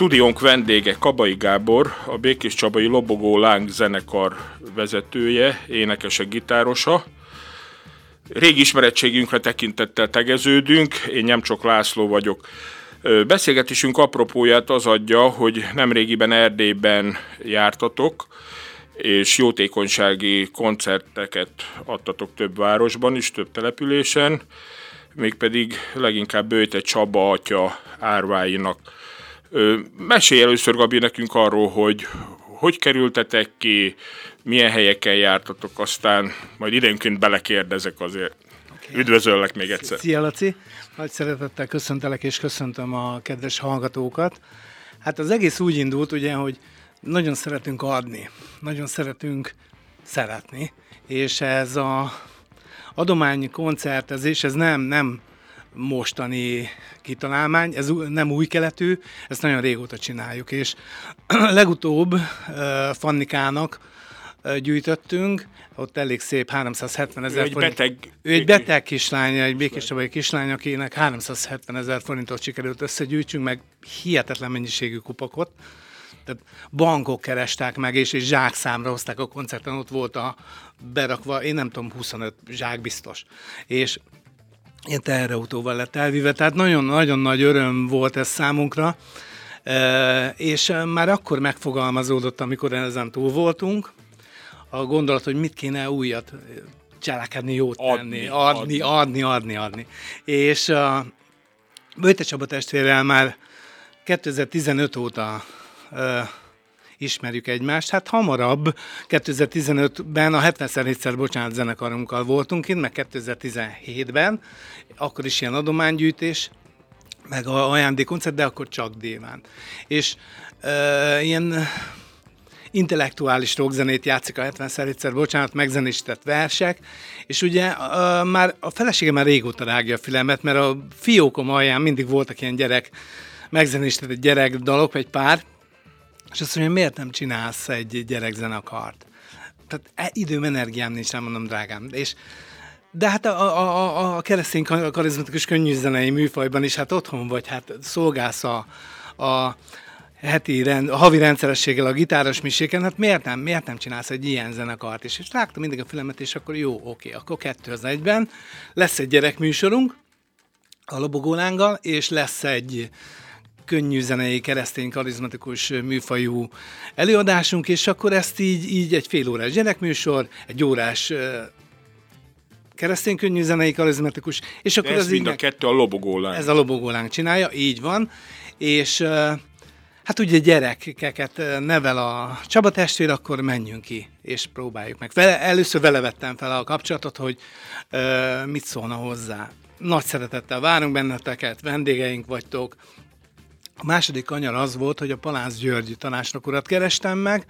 Stúdiónk vendége Kabai Gábor, a Békés Csabai Lobogó Láng zenekar vezetője, énekese, gitárosa. Régi ismerettségünkre tekintettel tegeződünk, én nem csak László vagyok. Beszélgetésünk apropóját az adja, hogy nemrégiben Erdélyben jártatok, és jótékonysági koncerteket adtatok több városban is, több településen, mégpedig leginkább Bőte Csaba atya árváinak. Mesélj először, Gabi, nekünk arról, hogy hogy kerültetek ki, milyen helyeken jártatok, aztán majd időnként belekérdezek azért. Okay. Üdvözöllek még egyszer. Szia, Laci! Nagy szeretettel köszöntelek, és köszöntöm a kedves hallgatókat. Hát az egész úgy indult, ugye, hogy nagyon szeretünk adni, nagyon szeretünk szeretni, és ez a adományi koncertezés, ez nem, nem mostani kitalálmány, ez nem új keletű, ezt nagyon régóta csináljuk, és legutóbb Fannikának gyűjtöttünk, ott elég szép 370 ezer forint. Beteg... Ő egy beteg kislány, egy békésabbai kislány, akinek 370 ezer forintot sikerült összegyűjtsünk, meg hihetetlen mennyiségű kupakot. Tehát bankok keresták meg, és, és zsákszámra hozták a koncerten, ott volt a berakva, én nem tudom, 25 zsák biztos. És ilyen teherautóval lett elvive, tehát nagyon-nagyon nagy öröm volt ez számunkra, e, és már akkor megfogalmazódott, amikor ezen túl voltunk, a gondolat, hogy mit kéne újat cselekedni, jót tenni, adni, adni, adni, adni, adni. És a Böjte Csaba testvérrel már 2015 óta ismerjük egymást. Hát hamarabb, 2015-ben a 70 egyszer bocsánat zenekarunkkal voltunk itt, meg 2017-ben, akkor is ilyen adománygyűjtés, meg a ajándékoncert, de akkor csak déván. És uh, ilyen intellektuális rockzenét játszik a 70 egyszer, bocsánat, megzenésített versek, és ugye uh, már a felesége már régóta rágja a fülemet, mert a fiókom alján mindig voltak ilyen gyerek, megzenésített gyerek dalok, egy pár, és azt mondja, miért nem csinálsz egy gyerekzenekart? Tehát e, időm, energiám nincs, nem mondom, drágám. És, de hát a, a, a, keresztény karizmatikus könnyűzenei műfajban is hát otthon vagy, hát szolgálsz a, a heti, rend, a havi rendszerességgel a gitáros miséken, hát miért nem, miért nem csinálsz egy ilyen zenekart is? És rágtam mindig a fülemet, és akkor jó, oké, akkor kettő az egyben. Lesz egy gyerekműsorunk a lobogólánggal, és lesz egy könnyű zenei, keresztény, karizmatikus műfajú előadásunk, és akkor ezt így, így egy fél órás gyerekműsor, egy órás keresztény könnyű zenei, karizmatikus, és akkor ez mind a kettő a lobogólánk. Ez a lobogólánk csinálja, így van, és hát ugye gyerekeket nevel a Csaba testvér, akkor menjünk ki, és próbáljuk meg. Vele, először vele vettem fel a kapcsolatot, hogy uh, mit szólna hozzá. Nagy szeretettel várunk benneteket, vendégeink vagytok, a második kanyar az volt, hogy a Palász György tanácsnok urat kerestem meg,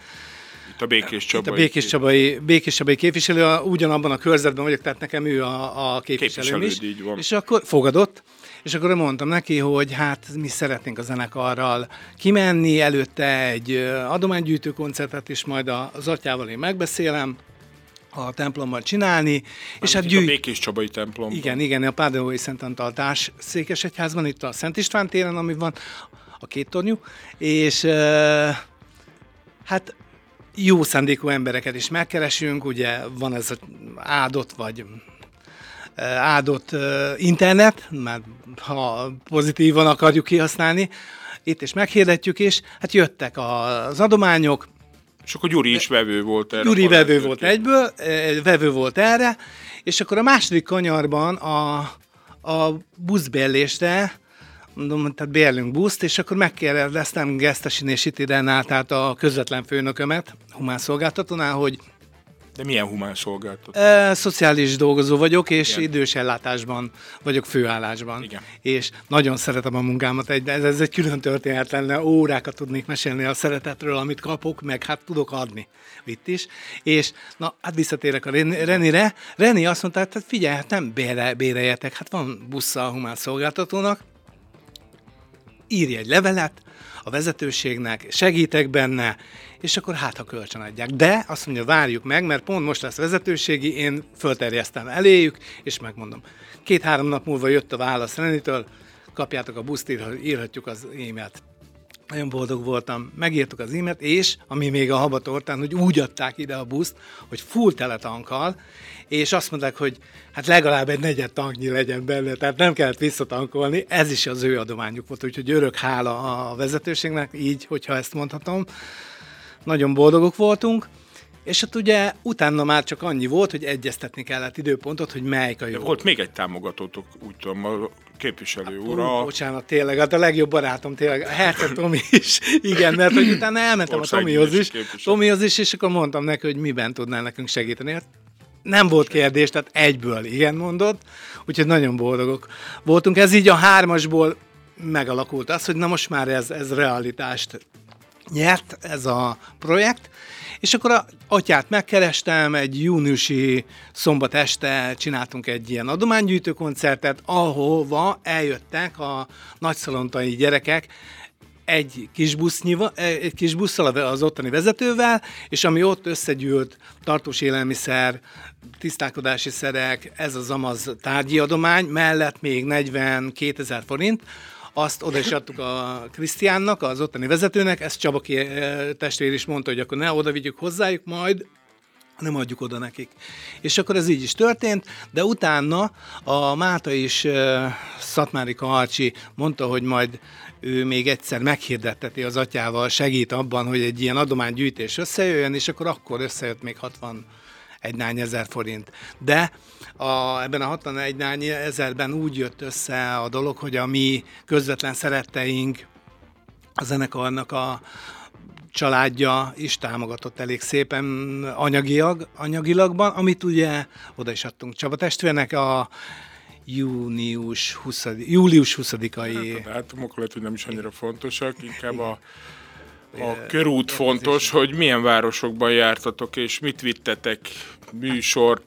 itt a Békés Csabai. Itt a Békés Csabai, Békés Csabai képviselő, a, ugyanabban a körzetben vagyok, tehát nekem ő a, a képviselőm is. Így van. És akkor fogadott, és akkor mondtam neki, hogy hát mi szeretnénk a zenekarral kimenni, előtte egy adománygyűjtő koncertet is majd az atyával én megbeszélem, a templommal csinálni. Már és hát gyűjt... A Békés Csabai templom. Igen, igen, a Pádolói Szent Antal társ székesegyházban, itt a Szent István téren, ami van, a két tornyú, és hát jó szándékú embereket is megkeresünk, ugye van ez áldott vagy áldott internet, mert ha pozitívan akarjuk kihasználni, itt is meghirdetjük, és hát jöttek az adományok, és akkor Gyuri is vevő volt erre. Gyuri vevő volt egyből, vevő volt erre, és akkor a második kanyarban a, a buszbérlésre mondom, tehát bérlünk buszt, és akkor megkérdeztem Gesztesin és Iti Renátát, a közvetlen főnökömet, humán szolgáltatónál, hogy de milyen humán szolgáltató? E, szociális dolgozó vagyok, és Igen. idős ellátásban vagyok főállásban. Igen. És nagyon szeretem a munkámat. Egy, ez, ez egy külön történet lenne, órákat tudnék mesélni a szeretetről, amit kapok, meg hát tudok adni itt is. És na, hát visszatérek a Renire. Reni azt mondta, hát figyelj, hát nem bére, béreljetek, hát van busza a humán szolgáltatónak, írj egy levelet a vezetőségnek, segítek benne, és akkor hát, ha kölcsön adják. De azt mondja, várjuk meg, mert pont most lesz vezetőségi, én fölterjesztem eléjük, és megmondom. Két-három nap múlva jött a válasz Renitől, kapjátok a buszt, írhatjuk az e-mailt. Nagyon boldog voltam, megírtuk az e-mailt, és ami még a habatortán, hogy úgy adták ide a buszt, hogy full teletankkal, és azt mondták, hogy hát legalább egy negyed tanknyi legyen benne, tehát nem kellett visszatankolni, ez is az ő adományuk volt, úgyhogy örök hála a vezetőségnek, így, hogyha ezt mondhatom. Nagyon boldogok voltunk, és hát ugye utána már csak annyi volt, hogy egyeztetni kellett időpontot, hogy melyik a jó. De volt még egy támogatótok, úgy tudom, a képviselő úr. A... Bocsánat, tényleg, hát a legjobb barátom tényleg, Herce Tomi is, igen, mert hogy utána elmentem a Tomihoz is, Tomihoz is, és akkor mondtam neki, hogy miben tudnál nekünk segíteni. Hát nem volt kérdés, tehát egyből igen mondott, úgyhogy nagyon boldogok voltunk. Ez így a hármasból megalakult az, hogy na most már ez, ez realitást nyert, ez a projekt, és akkor a atyát megkerestem, egy júniusi szombat este csináltunk egy ilyen adománygyűjtő koncertet, ahova eljöttek a nagyszalontai gyerekek, egy kis, busznyiva, egy kis busszal az ottani vezetővel, és ami ott összegyűlt, tartós élelmiszer, tisztálkodási szerek, ez az amaz tárgyi adomány, mellett még 42 ezer forint, azt oda is adtuk a Krisztiánnak, az ottani vezetőnek, ezt Csaba eh, testvér is mondta, hogy akkor ne oda vigyük hozzájuk, majd nem adjuk oda nekik. És akkor ez így is történt, de utána a Máta is uh, Szatmári Karcsi mondta, hogy majd ő még egyszer meghirdetteti az atyával, segít abban, hogy egy ilyen adománygyűjtés összejöjjön, és akkor akkor összejött még 60 egy nány ezer forint. De a, ebben a 61 nány ezerben úgy jött össze a dolog, hogy a mi közvetlen szeretteink a zenekarnak a családja is támogatott elég szépen anyagilag, anyagilagban, amit ugye oda is adtunk Csaba testvérnek a június 20, július 20-ai... Hát a dátumok lehet, hogy nem is annyira fontosak, inkább a a körút fontos, hogy milyen városokban jártatok, és mit vittetek, műsort,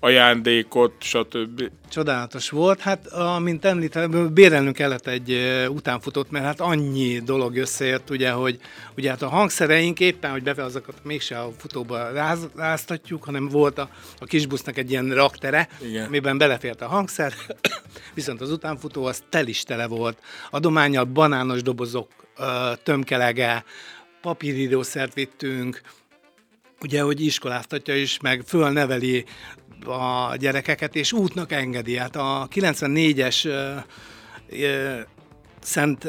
ajándékot, stb. Csodálatos volt. Hát, amint említettem, bérelnünk kellett egy utánfutót, mert hát annyi dolog összejött, ugye, hogy ugye hát a hangszereink éppen, hogy befe azokat mégse a futóba ráz, ráztatjuk, hanem volt a, a kisbusznak egy ilyen raktere, Igen. amiben belefért a hangszer, viszont az utánfutó az tel is tele volt. Adományal banános dobozok, tömkelege, papírírószert vittünk, ugye, hogy iskoláztatja is, meg fölneveli a gyerekeket, és útnak engedi. Hát a 94-es Szent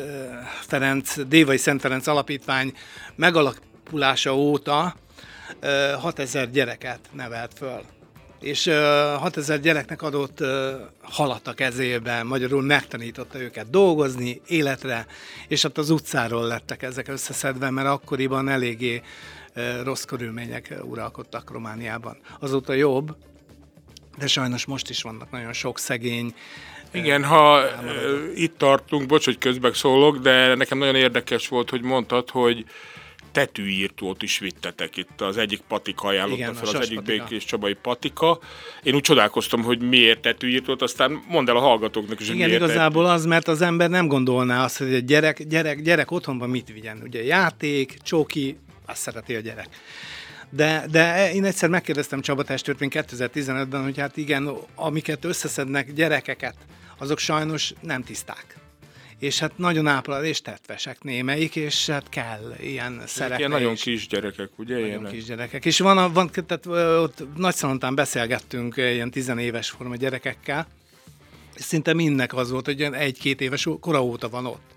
Ferenc, Dévai Szent Ferenc Alapítvány megalakulása óta 6000 gyereket nevelt föl és uh, 6000 gyereknek adott halat a kezében, magyarul megtanította őket dolgozni, életre, és ott az utcáról lettek ezek összeszedve, mert akkoriban eléggé rossz körülmények uralkodtak Romániában. Azóta jobb, de sajnos most is vannak nagyon sok szegény, igen, ha uh, itt tartunk, bocs, hogy közben szólok, de nekem nagyon érdekes volt, hogy mondtad, hogy tetűírtót is vittetek itt, az egyik patika ajánlotta Igen, fel, az egyik patika. Békés Csabai patika. Én úgy csodálkoztam, hogy miért tetűírtót, aztán mondd el a hallgatóknak is, hogy Igen, igazából tetű. az, mert az ember nem gondolná azt, hogy egy gyerek, gyerek, gyerek otthonban mit vigyen. Ugye játék, csóki, azt szereti a gyerek. De, de én egyszer megkérdeztem Csaba testvért még 2015-ben, hogy hát igen, amiket összeszednek gyerekeket, azok sajnos nem tiszták és hát nagyon ápolad és tetvesek némelyik, és hát kell ilyen szerepek. Ilyen nagyon kis gyerekek, ugye? Nagyon ilyenek? kis gyerekek. És van, a, van tehát ott Nagyszalontán beszélgettünk ilyen tizenéves forma gyerekekkel, és szinte mindnek az volt, hogy egy-két éves kora óta van ott.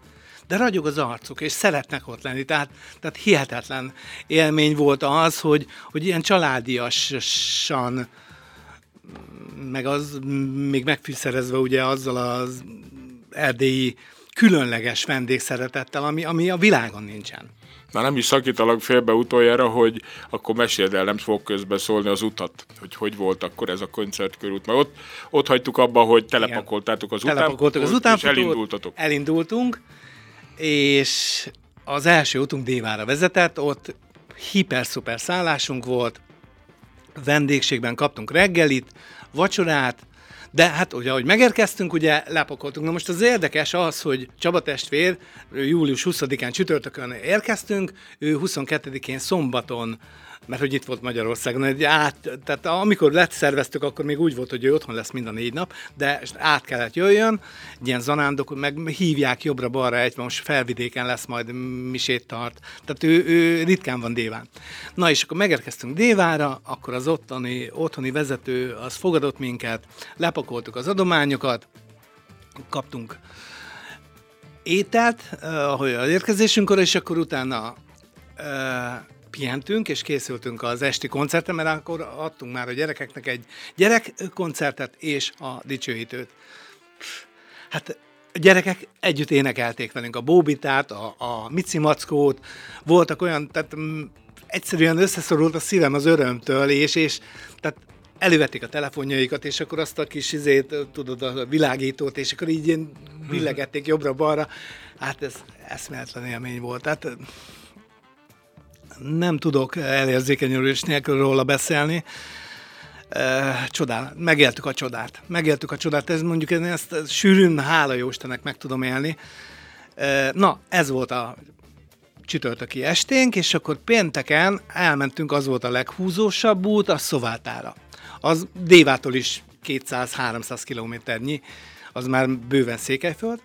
De ragyog az arcuk, és szeretnek ott lenni. Tehát, tehát hihetetlen élmény volt az, hogy, hogy ilyen családiasan meg az még megfűszerezve ugye azzal az erdélyi különleges vendégszeretettel, ami, ami a világon nincsen. Na nem is szakítalak félbe utoljára, hogy akkor meséld el, nem fog közbeszólni az utat, hogy hogy volt akkor ez a koncertkörút. Mert ott, ott hagytuk abba, hogy telepakoltátok az utánfutót, az utánfutót, és elindultatok. Elindultunk, és az első utunk Dévára vezetett, ott hiper-szuper szállásunk volt, vendégségben kaptunk reggelit, vacsorát, de hát ugye, ahogy megérkeztünk, ugye lepakoltunk. Na most az érdekes az, hogy Csaba testvér július 20-án csütörtökön érkeztünk, ő 22-én szombaton mert hogy itt volt Magyarországon. Egy át, tehát amikor lett szerveztük, akkor még úgy volt, hogy ő otthon lesz mind a négy nap, de át kellett jöjjön, egy ilyen zanándok, meg hívják jobbra-balra egy, most felvidéken lesz majd misét tart. Tehát ő, ő ritkán van Déván. Na és akkor megérkeztünk Dévára, akkor az ottani, otthoni vezető az fogadott minket, lepakoltuk az adományokat, kaptunk ételt, uh, ahogy az érkezésünkkor, és akkor utána uh, pihentünk, és készültünk az esti koncertre, mert akkor adtunk már a gyerekeknek egy gyerekkoncertet és a dicsőítőt. Hát a gyerekek együtt énekelték velünk a Bóbitát, a, a Mici Mackót, voltak olyan, tehát m, egyszerűen összeszorult a szívem az örömtől, és, és tehát elővették a telefonjaikat, és akkor azt a kis izét, tudod, a világítót, és akkor így ilyen villegették jobbra-balra. Hát ez eszméletlen élmény volt. Tehát nem tudok elérzékenyülés nélkül róla beszélni. Csodál, megéltük a csodát. Megéltük a csodát, ez mondjuk én ezt sűrűn, hála jó meg tudom élni. Na, ez volt a csütörtöki esténk, és akkor pénteken elmentünk, az volt a leghúzósabb út, a Szovátára. Az Dévától is 200-300 kilométernyi, az már bőven Székelyföld,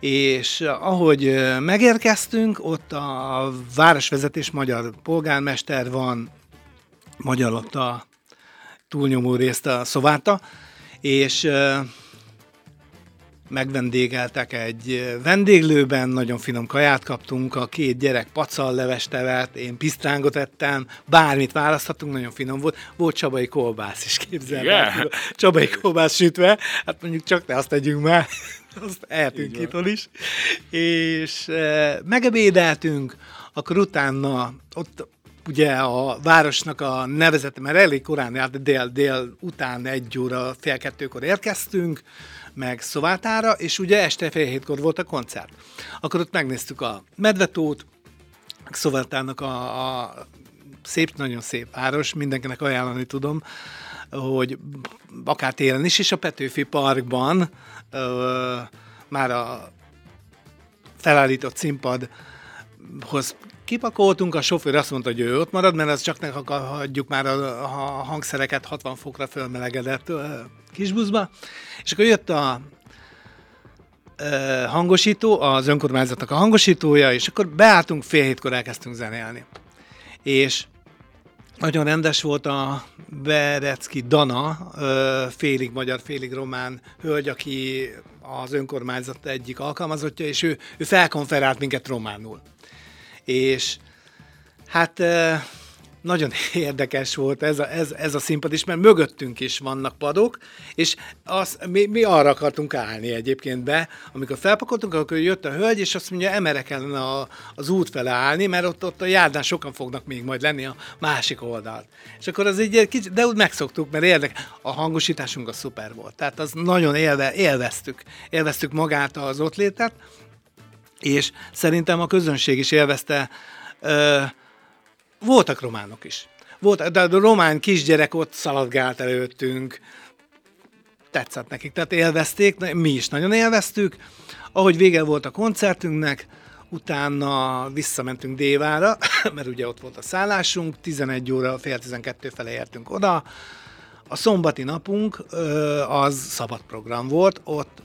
és ahogy megérkeztünk, ott a városvezetés magyar polgármester van, magyar ott a túlnyomó részt a Szováta, és megvendégeltek egy vendéglőben, nagyon finom kaját kaptunk, a két gyerek pacallevest evett, én pisztrángot ettem, bármit választhatunk, nagyon finom volt. Volt csabai kolbász is, képzelni. Yeah. Csabai kolbász sütve, hát mondjuk csak ne azt tegyünk már, azt eltünk itthon is. És e, megebédeltünk, akkor utána ott ugye a városnak a nevezete, mert elég korán járt, dél-dél után egy óra, fél kettőkor érkeztünk, meg Szovátára, és ugye este fél hétkor volt a koncert. Akkor ott megnéztük a Medvetót, Szovátának a, a szép, nagyon szép város, mindenkinek ajánlani tudom, hogy akár télen is, és a Petőfi Parkban ö, már a felállított színpadhoz kipakoltunk, a sofőr azt mondta, hogy ő ott marad, mert az csak ne hagyjuk már a, a hangszereket 60 fokra fölmelegedett kisbuszba. És akkor jött a hangosító, az önkormányzatnak a hangosítója, és akkor beálltunk, fél hétkor elkezdtünk zenélni. És nagyon rendes volt a Berecki Dana, félig magyar, félig román hölgy, aki az önkormányzat egyik alkalmazottja, és ő, ő felkonferált minket románul. És hát nagyon érdekes volt ez a, ez, ez a színpad is, mert mögöttünk is vannak padok, és az, mi, mi arra akartunk állni egyébként be, amikor felpakoltunk, akkor jött a hölgy, és azt mondja, emerre kellene a, az út fele állni, mert ott, ott a járdán sokan fognak még majd lenni a másik oldalt. És akkor az egy kicsit, de úgy megszoktuk, mert érdek, a hangosításunk a szuper volt. Tehát az nagyon élve, élveztük, élveztük magát az ott létet, és szerintem a közönség is élvezte ö, voltak románok is. Volt, de a román kisgyerek ott szaladgált előttünk, tetszett nekik, tehát élvezték, mi is nagyon élveztük. Ahogy vége volt a koncertünknek, utána visszamentünk Dévára, mert ugye ott volt a szállásunk, 11 óra, fél 12 fele értünk oda. A szombati napunk az szabad program volt, ott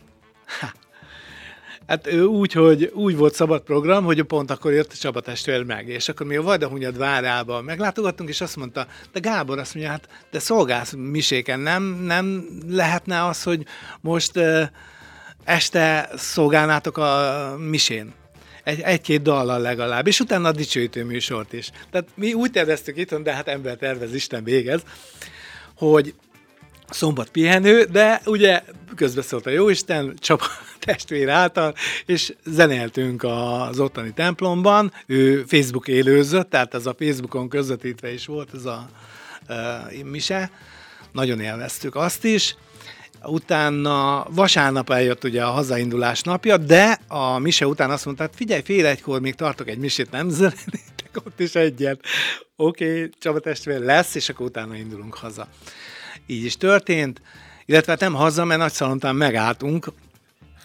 ő úgy, hogy úgy volt szabad program, hogy pont akkor jött a Csaba testvér meg, és akkor mi a Vajdahunyad várába meglátogattunk, és azt mondta, de Gábor azt mondja, hát de szolgálsz miséken, nem, nem lehetne az, hogy most uh, este szolgálnátok a misén? Egy, egy-két dallal legalább, és utána a dicsőítő műsort is. Tehát mi úgy terveztük itthon, de hát ember tervez, Isten végez, hogy szombat pihenő, de ugye közbeszólt a Jóisten, Csaba testvér által, és zenéltünk az ottani templomban, ő Facebook élőzött, tehát ez a Facebookon közvetítve is volt ez a uh, mise, nagyon élveztük azt is, utána vasárnap eljött ugye a hazaindulás napja, de a mise után azt mondta, hát figyelj, fél egykor még tartok egy misét, nem zenétek ott is egyet. Oké, okay, Csaba testvér lesz, és akkor utána indulunk haza. Így is történt, illetve hát nem haza, mert Nagy megálltunk,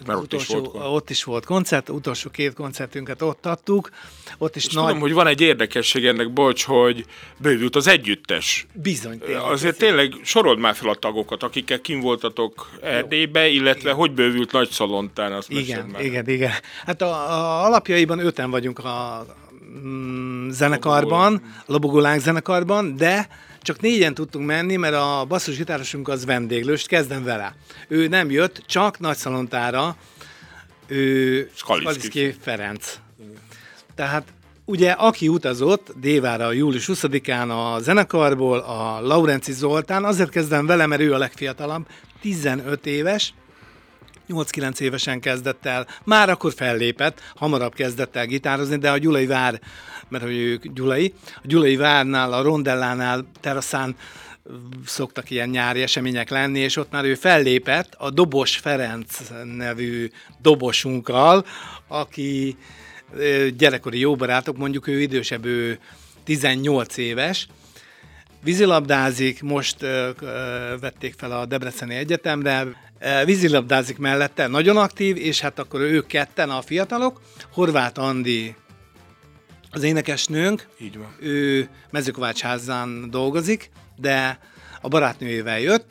Mert ott utolsó, is volt koncert. ott is volt koncert, utolsó két koncertünket ott adtuk. Ott is És nagy... tudom, hogy van egy érdekesség ennek, bocs, hogy bővült az együttes. Bizony, tényleg. Azért tényleg sorold már fel a tagokat, akikkel kim voltatok Erdélybe, illetve igen. hogy bővült Nagy Szalontán, azt Igen, már. igen, igen. Hát a, a alapjaiban öten vagyunk a mm, zenekarban, a Lobogolánk zenekarban, de csak négyen tudtunk menni, mert a basszusgitárosunk az vendéglőst, kezdem vele. Ő nem jött, csak Nagyszalontára, ő Skaliszki. Ferenc. Tehát ugye aki utazott Dévára július 20-án a zenekarból, a Laurenci Zoltán, azért kezdem vele, mert ő a legfiatalabb, 15 éves, 8-9 évesen kezdett el, már akkor fellépett, hamarabb kezdett el gitározni, de a Gyulai Vár, mert hogy ők Gyulai, a Gyulai Várnál, a Rondellánál, teraszán szoktak ilyen nyári események lenni, és ott már ő fellépett a Dobos Ferenc nevű dobosunkkal, aki gyerekkori jó barátok, mondjuk ő idősebb, ő 18 éves, vízilabdázik, most ö, ö, vették fel a Debreceni Egyetemre, vízilabdázik mellette, nagyon aktív, és hát akkor ők ketten a fiatalok, Horváth Andi az énekesnőnk, Így van. ő mezőkovácsházán dolgozik, de a barátnőjével jött,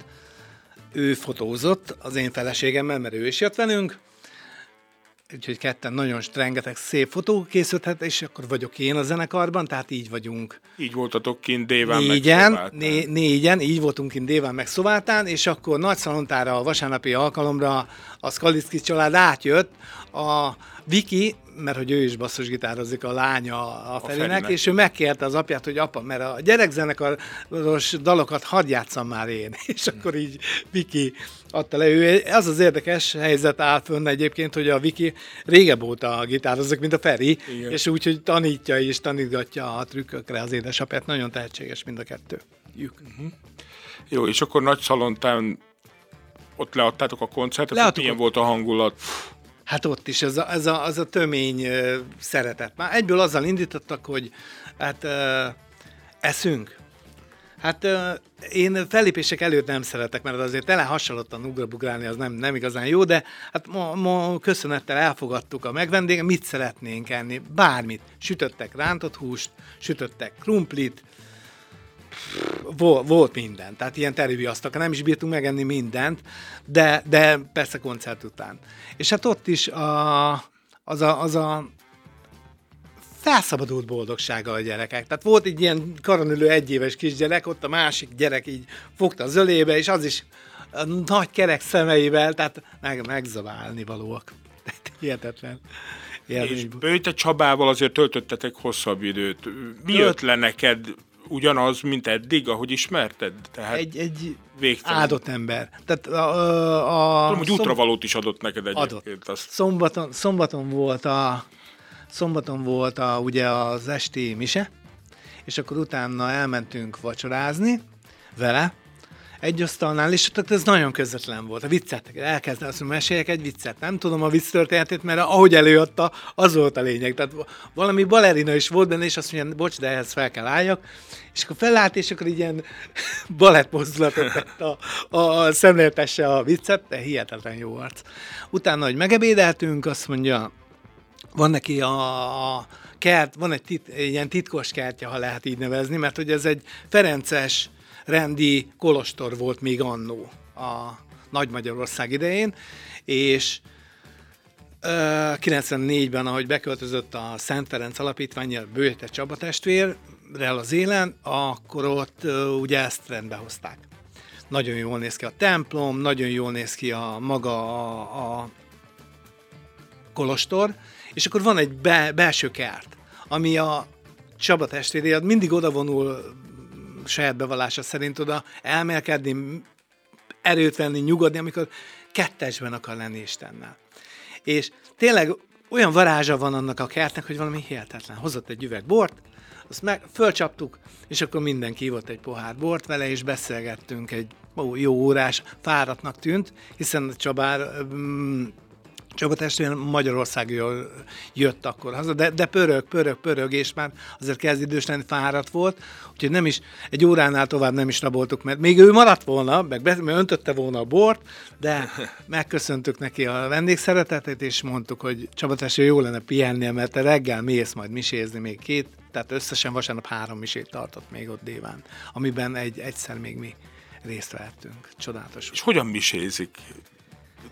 ő fotózott az én feleségemmel, mert ő is jött velünk, úgyhogy ketten nagyon rengeteg szép fotó készülhet, és akkor vagyok én a zenekarban, tehát így vagyunk. Így voltatok kint Déván Négyen, meg né, négyen, így voltunk kint Déván meg Szovátán, és akkor Nagy Szalontára a vasárnapi alkalomra a Skaliszki család átjött, a Viki, mert hogy ő is basszusgitározik, a lánya a Ferinek, Ferinek. és ő megkérte az apját, hogy apa, mert a gyerekzenekaros dalokat hadd játszam már én. És akkor így Viki adta le. Ő, az az érdekes helyzet áll fönn egyébként, hogy a Viki régebb óta gitározik, mint a Feri, Igen. és úgy, hogy tanítja és tanítgatja a trükkökre az édesapját. Nagyon tehetséges mind a kettő. Jük. Jó, és akkor Nagy Szalontán ott leadtátok a koncertet, Leadtuk Leadtuk milyen a- volt a hangulat? Hát ott is ez a, ez a, az a tömény szeretet. Már egyből azzal indítottak, hogy hát eszünk. Hát én fellépések előtt nem szeretek, mert azért tele hasonlottan ugrabugrálni az nem, nem igazán jó, de hát ma, ma köszönettel elfogadtuk a megvendéget, mit szeretnénk enni, bármit. Sütöttek rántott húst, sütöttek krumplit, volt, volt minden, tehát ilyen teribiasztak, nem is bírtunk megenni mindent, de, de persze koncert után. És hát ott is a, az, a, az a felszabadult boldogsága a gyerekek. Tehát volt egy ilyen karonülő egyéves kisgyerek, ott a másik gyerek így fogta az ölébe, és az is nagy kerek szemeivel, tehát meg, megzaválni valóak. Tehát hihetetlen. És Élmény. Bőte Csabával azért töltöttetek hosszabb időt. Mi Tölt- jött le neked ugyanaz, mint eddig, ahogy ismerted? Tehát Egy, egy végtelen. áldott ember. Tehát a, a, a Tudom, hogy útravalót is adott neked egyébként. Adott. Azt. Szombaton, szombaton volt a szombaton volt a, ugye az esti mise, és akkor utána elmentünk vacsorázni vele, egy asztalnál, és ott ez nagyon közvetlen volt. A viccet, elkezdte azt mondja, meséljek egy viccet. Nem tudom a vicc történetét, mert ahogy előadta, az volt a lényeg. Tehát valami balerina is volt benne, és azt mondja, bocs, de ehhez fel kell álljak. És akkor felállt, és akkor ilyen balett mozdulatot tett a, a szemléltesse a viccet, de hihetetlen jó arc. Utána, hogy megebédeltünk, azt mondja, van neki a, a kert, van egy, tit, egy ilyen titkos kertje, ha lehet így nevezni, mert hogy ez egy Ferences rendi kolostor volt még annó a Nagy Magyarország idején, és ö, 94-ben, ahogy beköltözött a Szent Ferenc alapítványjal Bőte Csaba testvérrel az élen, akkor ott ugye ezt rendbe hozták. Nagyon jól néz ki a templom, nagyon jól néz ki a maga a, a kolostor, és akkor van egy be, belső kert, ami a Csaba testvéré mindig oda vonul mm, saját bevallása szerint oda elmélkedni, erőt venni, nyugodni, amikor kettesben akar lenni Istennel. És tényleg olyan varázsa van annak a kertnek, hogy valami hihetetlen. Hozott egy üveg bort, azt meg fölcsaptuk, és akkor mindenki ivott egy pohár bort vele, és beszélgettünk egy jó órás, fáradtnak tűnt, hiszen Csabár, mm, Csaba testvérem Magyarországról jött akkor haza, de, de pörög, pörög, pörög, és már azért kezd idős lenni, fáradt volt, úgyhogy nem is, egy óránál tovább nem is raboltuk, mert még ő maradt volna, meg be, öntötte volna a bort, de megköszöntük neki a vendégszeretetet, és mondtuk, hogy Csaba testvér jó lenne pihennie, mert te reggel mész majd misézni még két, tehát összesen vasárnap három misét tartott még ott Déván, amiben egy, egyszer még mi részt vettünk. Csodálatos. És hogyan misézik?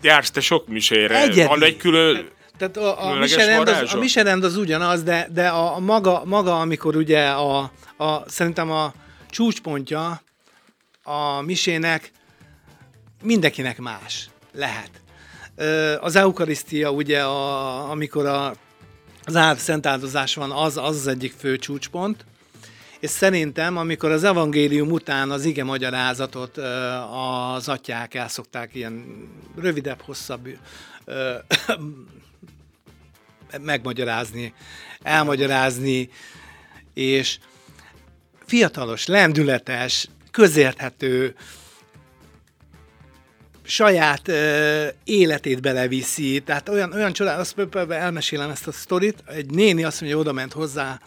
Jársz te sok misére? Egyedi. Van egy külön... Tehát a, a, miserend az, a miserend az ugyanaz, de, de a, a maga, maga, amikor ugye a, a, szerintem a csúcspontja a misének mindenkinek más lehet. Az eukarisztia ugye, a, amikor a, az áld szent áldozás van, az, az az egyik fő csúcspont, és szerintem, amikor az evangélium után az ige magyarázatot az atyák el szokták ilyen rövidebb, hosszabb megmagyarázni, elmagyarázni, és fiatalos, lendületes, közérthető, saját ö, életét beleviszi, tehát olyan, olyan csodál, azt elmesélem ezt a sztorit, egy néni azt mondja, oda ment hozzá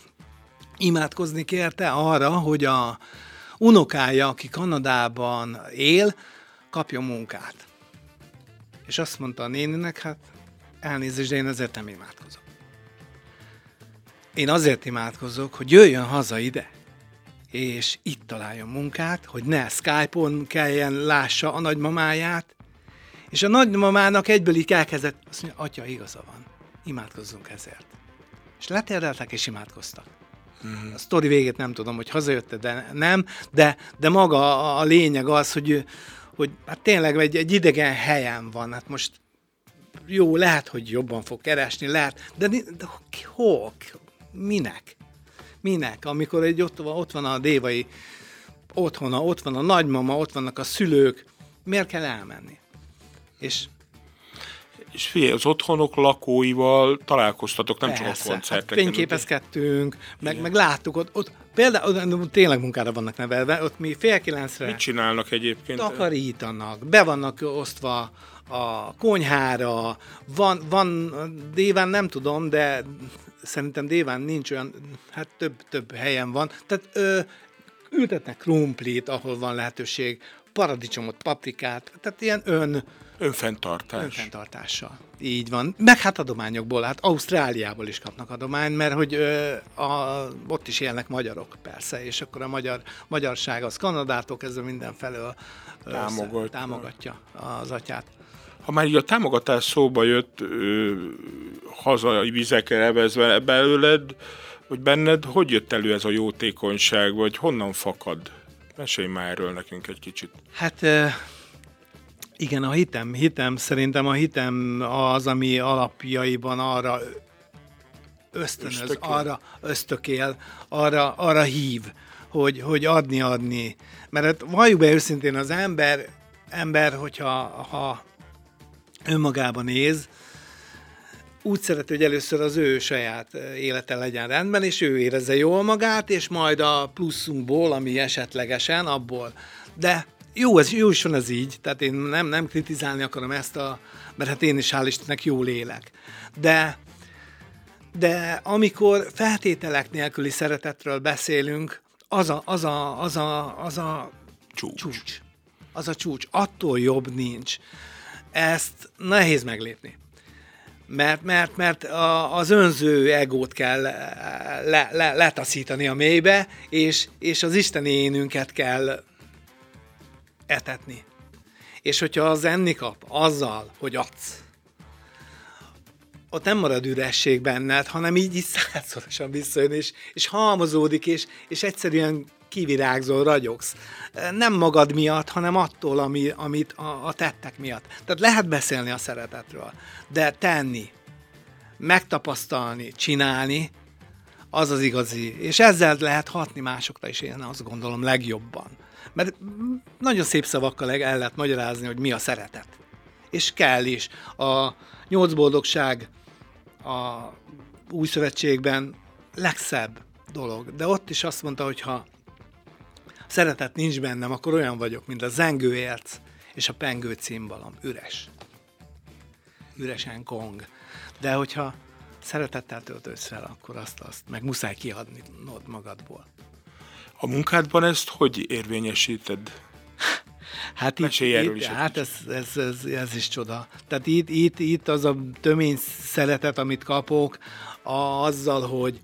imádkozni kérte arra, hogy a unokája, aki Kanadában él, kapjon munkát. És azt mondta a néninek, hát elnézést, de én ezért nem imádkozok. Én azért imádkozok, hogy jöjjön haza ide, és itt találjon munkát, hogy ne Skype-on kelljen lássa a nagymamáját, és a nagymamának egyből így elkezdett, azt mondja, atya, igaza van, imádkozzunk ezért. És letereltek és imádkoztak. A sztori végét nem tudom, hogy hazajött de nem, de, de maga a, lényeg az, hogy, hogy hát tényleg egy, egy idegen helyen van. Hát most jó, lehet, hogy jobban fog keresni, lehet, de, de hol? Minek? Minek? Amikor egy ott, van- ott van a dévai otthona, ott van a nagymama, ott vannak a szülők, miért kell elmenni? És És figyelj, az otthonok lakóival találkoztatok, nem csak a Persze, koncerteken. Hát fényképezkedtünk, meg, meg láttuk ott, ott például tényleg munkára vannak nevelve, ott mi fél kilencre Mit csinálnak egyébként? takarítanak, be vannak osztva a konyhára, van, van Déván nem tudom, de szerintem Déván nincs olyan, hát több, több helyen van, tehát ö, ültetnek krumplit, ahol van lehetőség, paradicsomot, paprikát, tehát ilyen ön, Önfenntartás. önfenntartással. Így van. Meg hát adományokból, hát Ausztráliából is kapnak adományt, mert hogy ö, a, ott is élnek magyarok, persze, és akkor a magyar, magyarság az Kanadától kezdve mindenfelől ö, Támogatja. támogatja az atyát. Ha már így a támogatás szóba jött, ö, hazai vizekre evezve belőled, vagy benned, hogy jött elő ez a jótékonyság, vagy honnan fakad? Mesélj már erről nekünk egy kicsit. Hát igen, a hitem, hitem, szerintem a hitem az, ami alapjaiban arra ösztönöz, Ösztökél. arra ösztökél, arra, arra hív, hogy, hogy adni, adni. Mert hát valljuk be őszintén, az ember, ember hogyha ha önmagában néz, úgy szeret, hogy először az ő saját élete legyen rendben, és ő érezze jól magát, és majd a pluszunkból, ami esetlegesen, abból. De jó, ez, jó is van ez így, tehát én nem, nem kritizálni akarom ezt a, mert hát én is hál' Istennek jól élek. De, de amikor feltételek nélküli szeretetről beszélünk, az a, az a, az a, az a Csúcs. csúcs. Az a csúcs. Attól jobb nincs. Ezt nehéz meglépni. Mert, mert, mert a, az önző egót kell le, le, letaszítani a mélybe, és, és az isteni énünket kell etetni. És hogyha az enni kap azzal, hogy adsz, ott nem marad üresség benned, hanem így, így százszorosan visszajön, és, és halmozódik, és, és egyszerűen kivirágzol, ragyogsz. Nem magad miatt, hanem attól, ami, amit a, a tettek miatt. Tehát lehet beszélni a szeretetről, de tenni, megtapasztalni, csinálni, az az igazi. És ezzel lehet hatni másokra is, én azt gondolom legjobban. Mert nagyon szép szavakkal el lehet magyarázni, hogy mi a szeretet. És kell is. A nyolc boldogság a új szövetségben legszebb dolog. De ott is azt mondta, hogy ha szeretet nincs bennem, akkor olyan vagyok, mint a zengő érc és a pengő cimbalom, üres. üresen kong. De hogyha szeretettel töltődsz fel, akkor azt, azt meg muszáj kiadni magadból. A munkádban ezt hogy érvényesíted? Hát itt, itt hát ez, ez, ez, ez, is csoda. Tehát itt, itt, itt az a tömény szeretet, amit kapok, a, azzal, hogy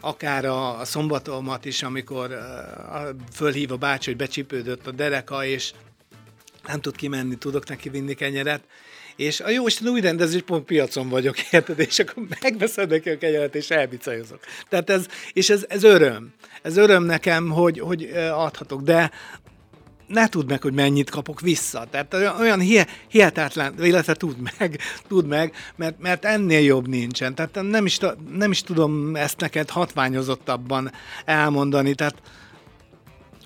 akár a, a szombatomat is, amikor uh, fölhív a bácsi, hogy becsipődött a dereka, és nem tud kimenni, tudok neki vinni kenyeret, és a jó Isten úgy rendez, hogy pont piacon vagyok, érted? És akkor megveszed neki a kenyeret, és elbicajozok. Tehát ez, és ez, ez öröm. Ez öröm nekem, hogy, hogy adhatok, de ne tudd meg, hogy mennyit kapok vissza. Tehát olyan hihetetlen, illetve tud meg, tud meg, mert, mert ennél jobb nincsen. Tehát nem is, nem is tudom ezt neked hatványozottabban elmondani. Tehát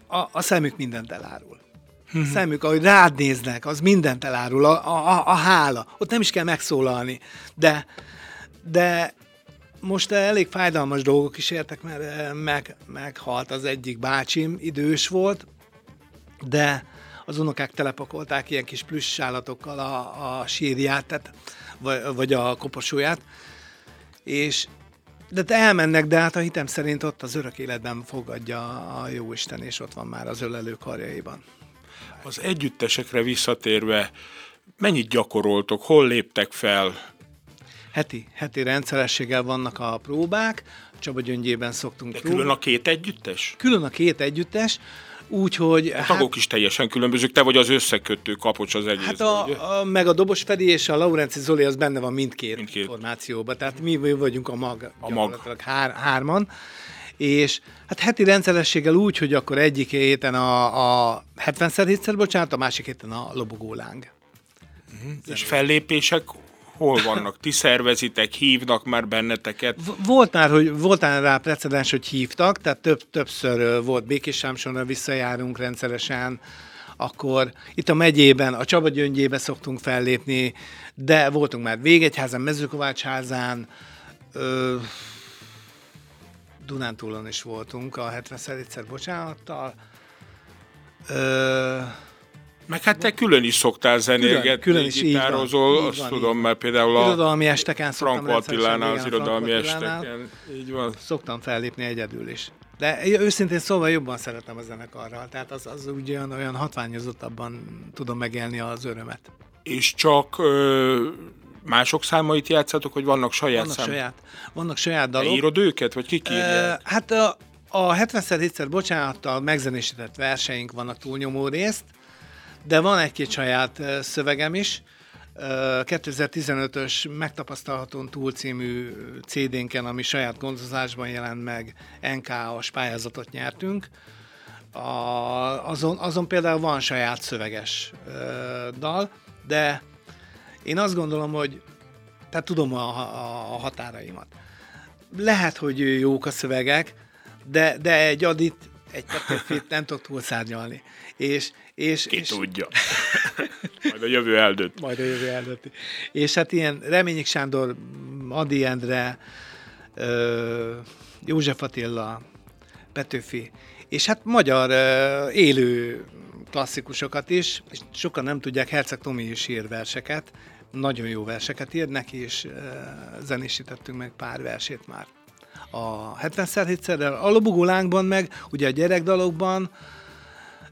a, a szemük mindent elárul. Uh-huh. Szemük, ahogy rád néznek, az mindent elárul, a, a, a hála. Ott nem is kell megszólalni. De, de most elég fájdalmas dolgok is értek, mert eh, meg, meghalt az egyik bácsim, idős volt, de az unokák telepakolták ilyen kis plüss állatokkal a, a sírját, tehát, vagy, vagy a koposóját, és de te elmennek, de hát a hitem szerint ott az örök életben fogadja a Jóisten, és ott van már az ölelő karjaiban. Az együttesekre visszatérve, mennyit gyakoroltok, hol léptek fel? Heti, heti rendszerességgel vannak a próbák, Csaba Gyöngyében szoktunk De külön a két együttes? Külön a két együttes, Úgyhogy... A hát, tagok is teljesen különbözők, te vagy az összekötő kapocs az egész. Hát a, a, meg a Dobos Fedi és a Laurenci Zoli az benne van mindkét, mindkét. formációban, tehát mi, mi vagyunk a mag, a mag. Hár, hárman. És hát heti rendszerességgel úgy, hogy akkor egyik héten a, a 70-szer bocsánat, a másik héten a lobogóláng. Uh-huh. És fellépések hol vannak? Ti szervezitek, hívnak már benneteket? Volt már, hogy, volt már rá precedens, hogy hívtak, tehát több, többször volt Békés Sámsonra visszajárunk rendszeresen, akkor itt a megyében, a Csaba gyöngyébe szoktunk fellépni, de voltunk már Végegyházán, Mezőkovácsházán, ö, Dunántúlon is voltunk a 70-szer bocsánattal. Ö, meg hát te külön is szoktál zenélgetni, külön, külön gitározol, így van, azt így van, tudom, mert például a irodalmi esteken Frank Attilánál, az irodalmi esteken, így van. Szoktam fellépni egyedül is. De őszintén szóval jobban szeretem a zenekarral, tehát az, az úgy olyan, olyan hatványozottabban tudom megélni az örömet. És csak ö, mások számait játszatok, hogy vannak saját vannak szám? Saját, vannak saját dalok. Te írod őket, vagy kik írják? hát a, a 70-szer bocsánattal megzenésített verseink vannak túlnyomó részt, de van egy-két saját szövegem is. 2015-ös Megtapasztalhatón túl című CD-nken, ami saját gondozásban jelent meg, NK-os pályázatot nyertünk. A, azon, azon például van saját szöveges ö, dal, de én azt gondolom, hogy tehát tudom a, a, a határaimat. Lehet, hogy jók a szövegek, de, de egy adit, egy Petőfit nem tudok túlszárnyalni. És, és, Ki és... tudja. Majd a jövő eldönt. Majd a jövő eldönt. És hát ilyen Reményik Sándor, Adi Endre, József Attila, Petőfi, és hát magyar élő klasszikusokat is, és sokan nem tudják, Herceg Tomi is ír verseket, nagyon jó verseket ír, neki is zenésítettünk meg pár versét már. A 70-szer a Lobogó lángban meg, ugye a gyerekdalokban,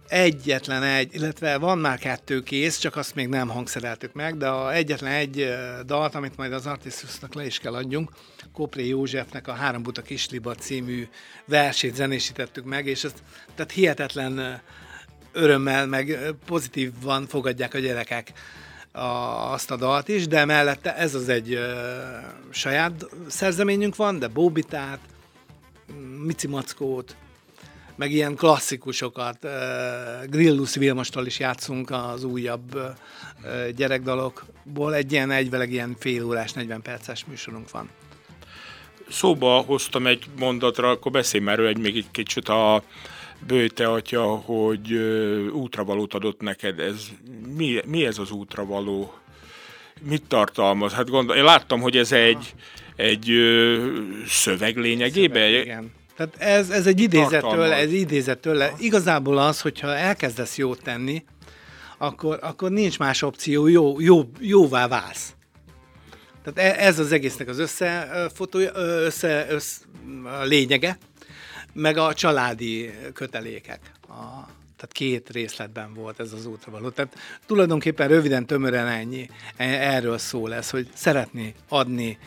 egyetlen egy, illetve van már kettő kész, csak azt még nem hangszereltük meg, de a egyetlen egy dalt, amit majd az Artistusnak le is kell adjunk, Kopré Józsefnek a Három Buta Kisliba című versét zenésítettük meg, és ezt tehát hihetetlen örömmel, meg pozitívan fogadják a gyerekek a, azt a dalt is, de mellette ez az egy ö, saját szerzeményünk van, de Bóbitát, Mici Mackót, meg ilyen klasszikusokat. Uh, Grillus Vilmostól is játszunk az újabb uh, gyerekdalokból. Egy ilyen egyveleg ilyen fél órás, 40 perces műsorunk van. Szóba hoztam egy mondatra, akkor beszélj már egy még egy kicsit a bőte atya, hogy útravalót adott neked. Ez, mi, mi ez az útravaló? Mit tartalmaz? Hát gondol, én láttam, hogy ez egy, egy uh, szöveg lényegében. Szöveg, igen tehát ez, ez egy idézettől, ez idézettől. Igazából az, hogyha elkezdesz jót tenni, akkor, akkor nincs más opció, jó, jó, jóvá válsz. Tehát e- ez az egésznek az összefotója, össze, össze, a lényege, meg a családi kötelékek. A, tehát két részletben volt ez az útravaló. Tehát tulajdonképpen röviden, tömören ennyi. E- erről szól ez, hogy szeretni, adni,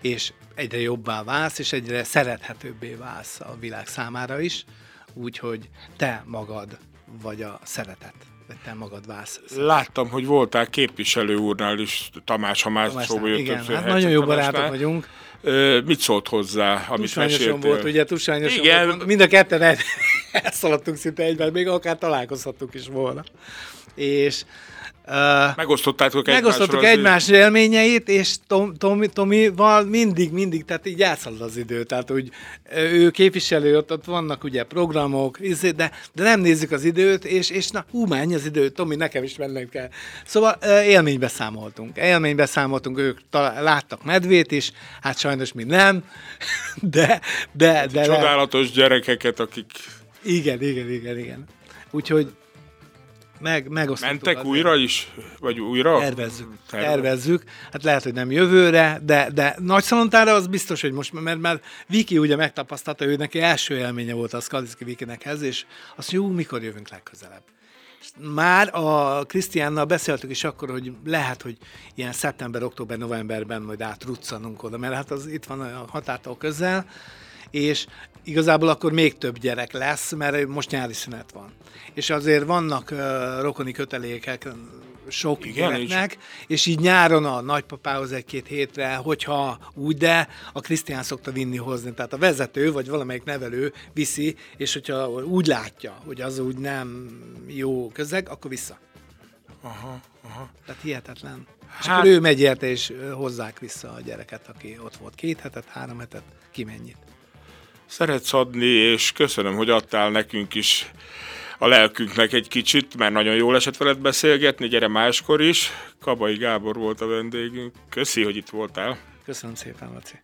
és egyre jobbá válsz, és egyre szerethetőbbé válsz a világ számára is, úgyhogy te magad vagy a szeretet te magad válsz. Láttam, hogy voltál képviselő úrnál is, Tamás, ha már szóba jött Igen, hát nagyon jó barátok vagyunk. mit szólt hozzá, amit meséltél? volt, ugye tusányosan Igen. volt. Mind a ketten elszaladtunk szinte egyben, még akár találkozhattunk is volna. És Uh, Megosztottátok Megosztottuk egymás élményeit, és Tom, Tomi, Tomival mindig, mindig, tehát így elszalad az idő. Tehát úgy ő képviselő, ott, ott vannak ugye programok, izé, de, de nem nézzük az időt, és, és na, hú, mennyi az idő, Tomi, nekem is mennem kell. Szóval élménybe számoltunk. Élménybe számoltunk, ők talál, láttak medvét is, hát sajnos mi nem, de... de, de Csodálatos de, gyerekeket, akik... Igen, igen, igen, igen. Úgyhogy meg, megosztottuk. Mentek azért. újra is? Vagy újra? Tervezzük. Terve. Tervezzük. Hát lehet, hogy nem jövőre, de, de nagy szalontára az biztos, hogy most, mert, mert Viki ugye megtapasztalta, ő neki első élménye volt a Skaliszki Vikinekhez, és azt mondja, jó, mikor jövünk legközelebb. Már a Krisztiánnal beszéltük is akkor, hogy lehet, hogy ilyen szeptember, október, novemberben majd átruccanunk oda, mert hát az itt van a határtól közel, és igazából akkor még több gyerek lesz, mert most nyári szünet van. És azért vannak uh, rokoni kötelékek sok Igen, gyereknek, és... és így nyáron a nagypapához egy-két hétre, hogyha úgy, de a Krisztián szokta vinni hozni. Tehát a vezető, vagy valamelyik nevelő viszi, és hogyha úgy látja, hogy az úgy nem jó közeg, akkor vissza. Aha, aha. Tehát hihetetlen. Hát... És akkor ő megy érte, és hozzák vissza a gyereket, aki ott volt két hetet, három hetet, ki mennyit szeretsz adni, és köszönöm, hogy adtál nekünk is a lelkünknek egy kicsit, mert nagyon jól esett veled beszélgetni, gyere máskor is. Kabai Gábor volt a vendégünk. Köszi, hogy itt voltál. Köszönöm szépen, Laci.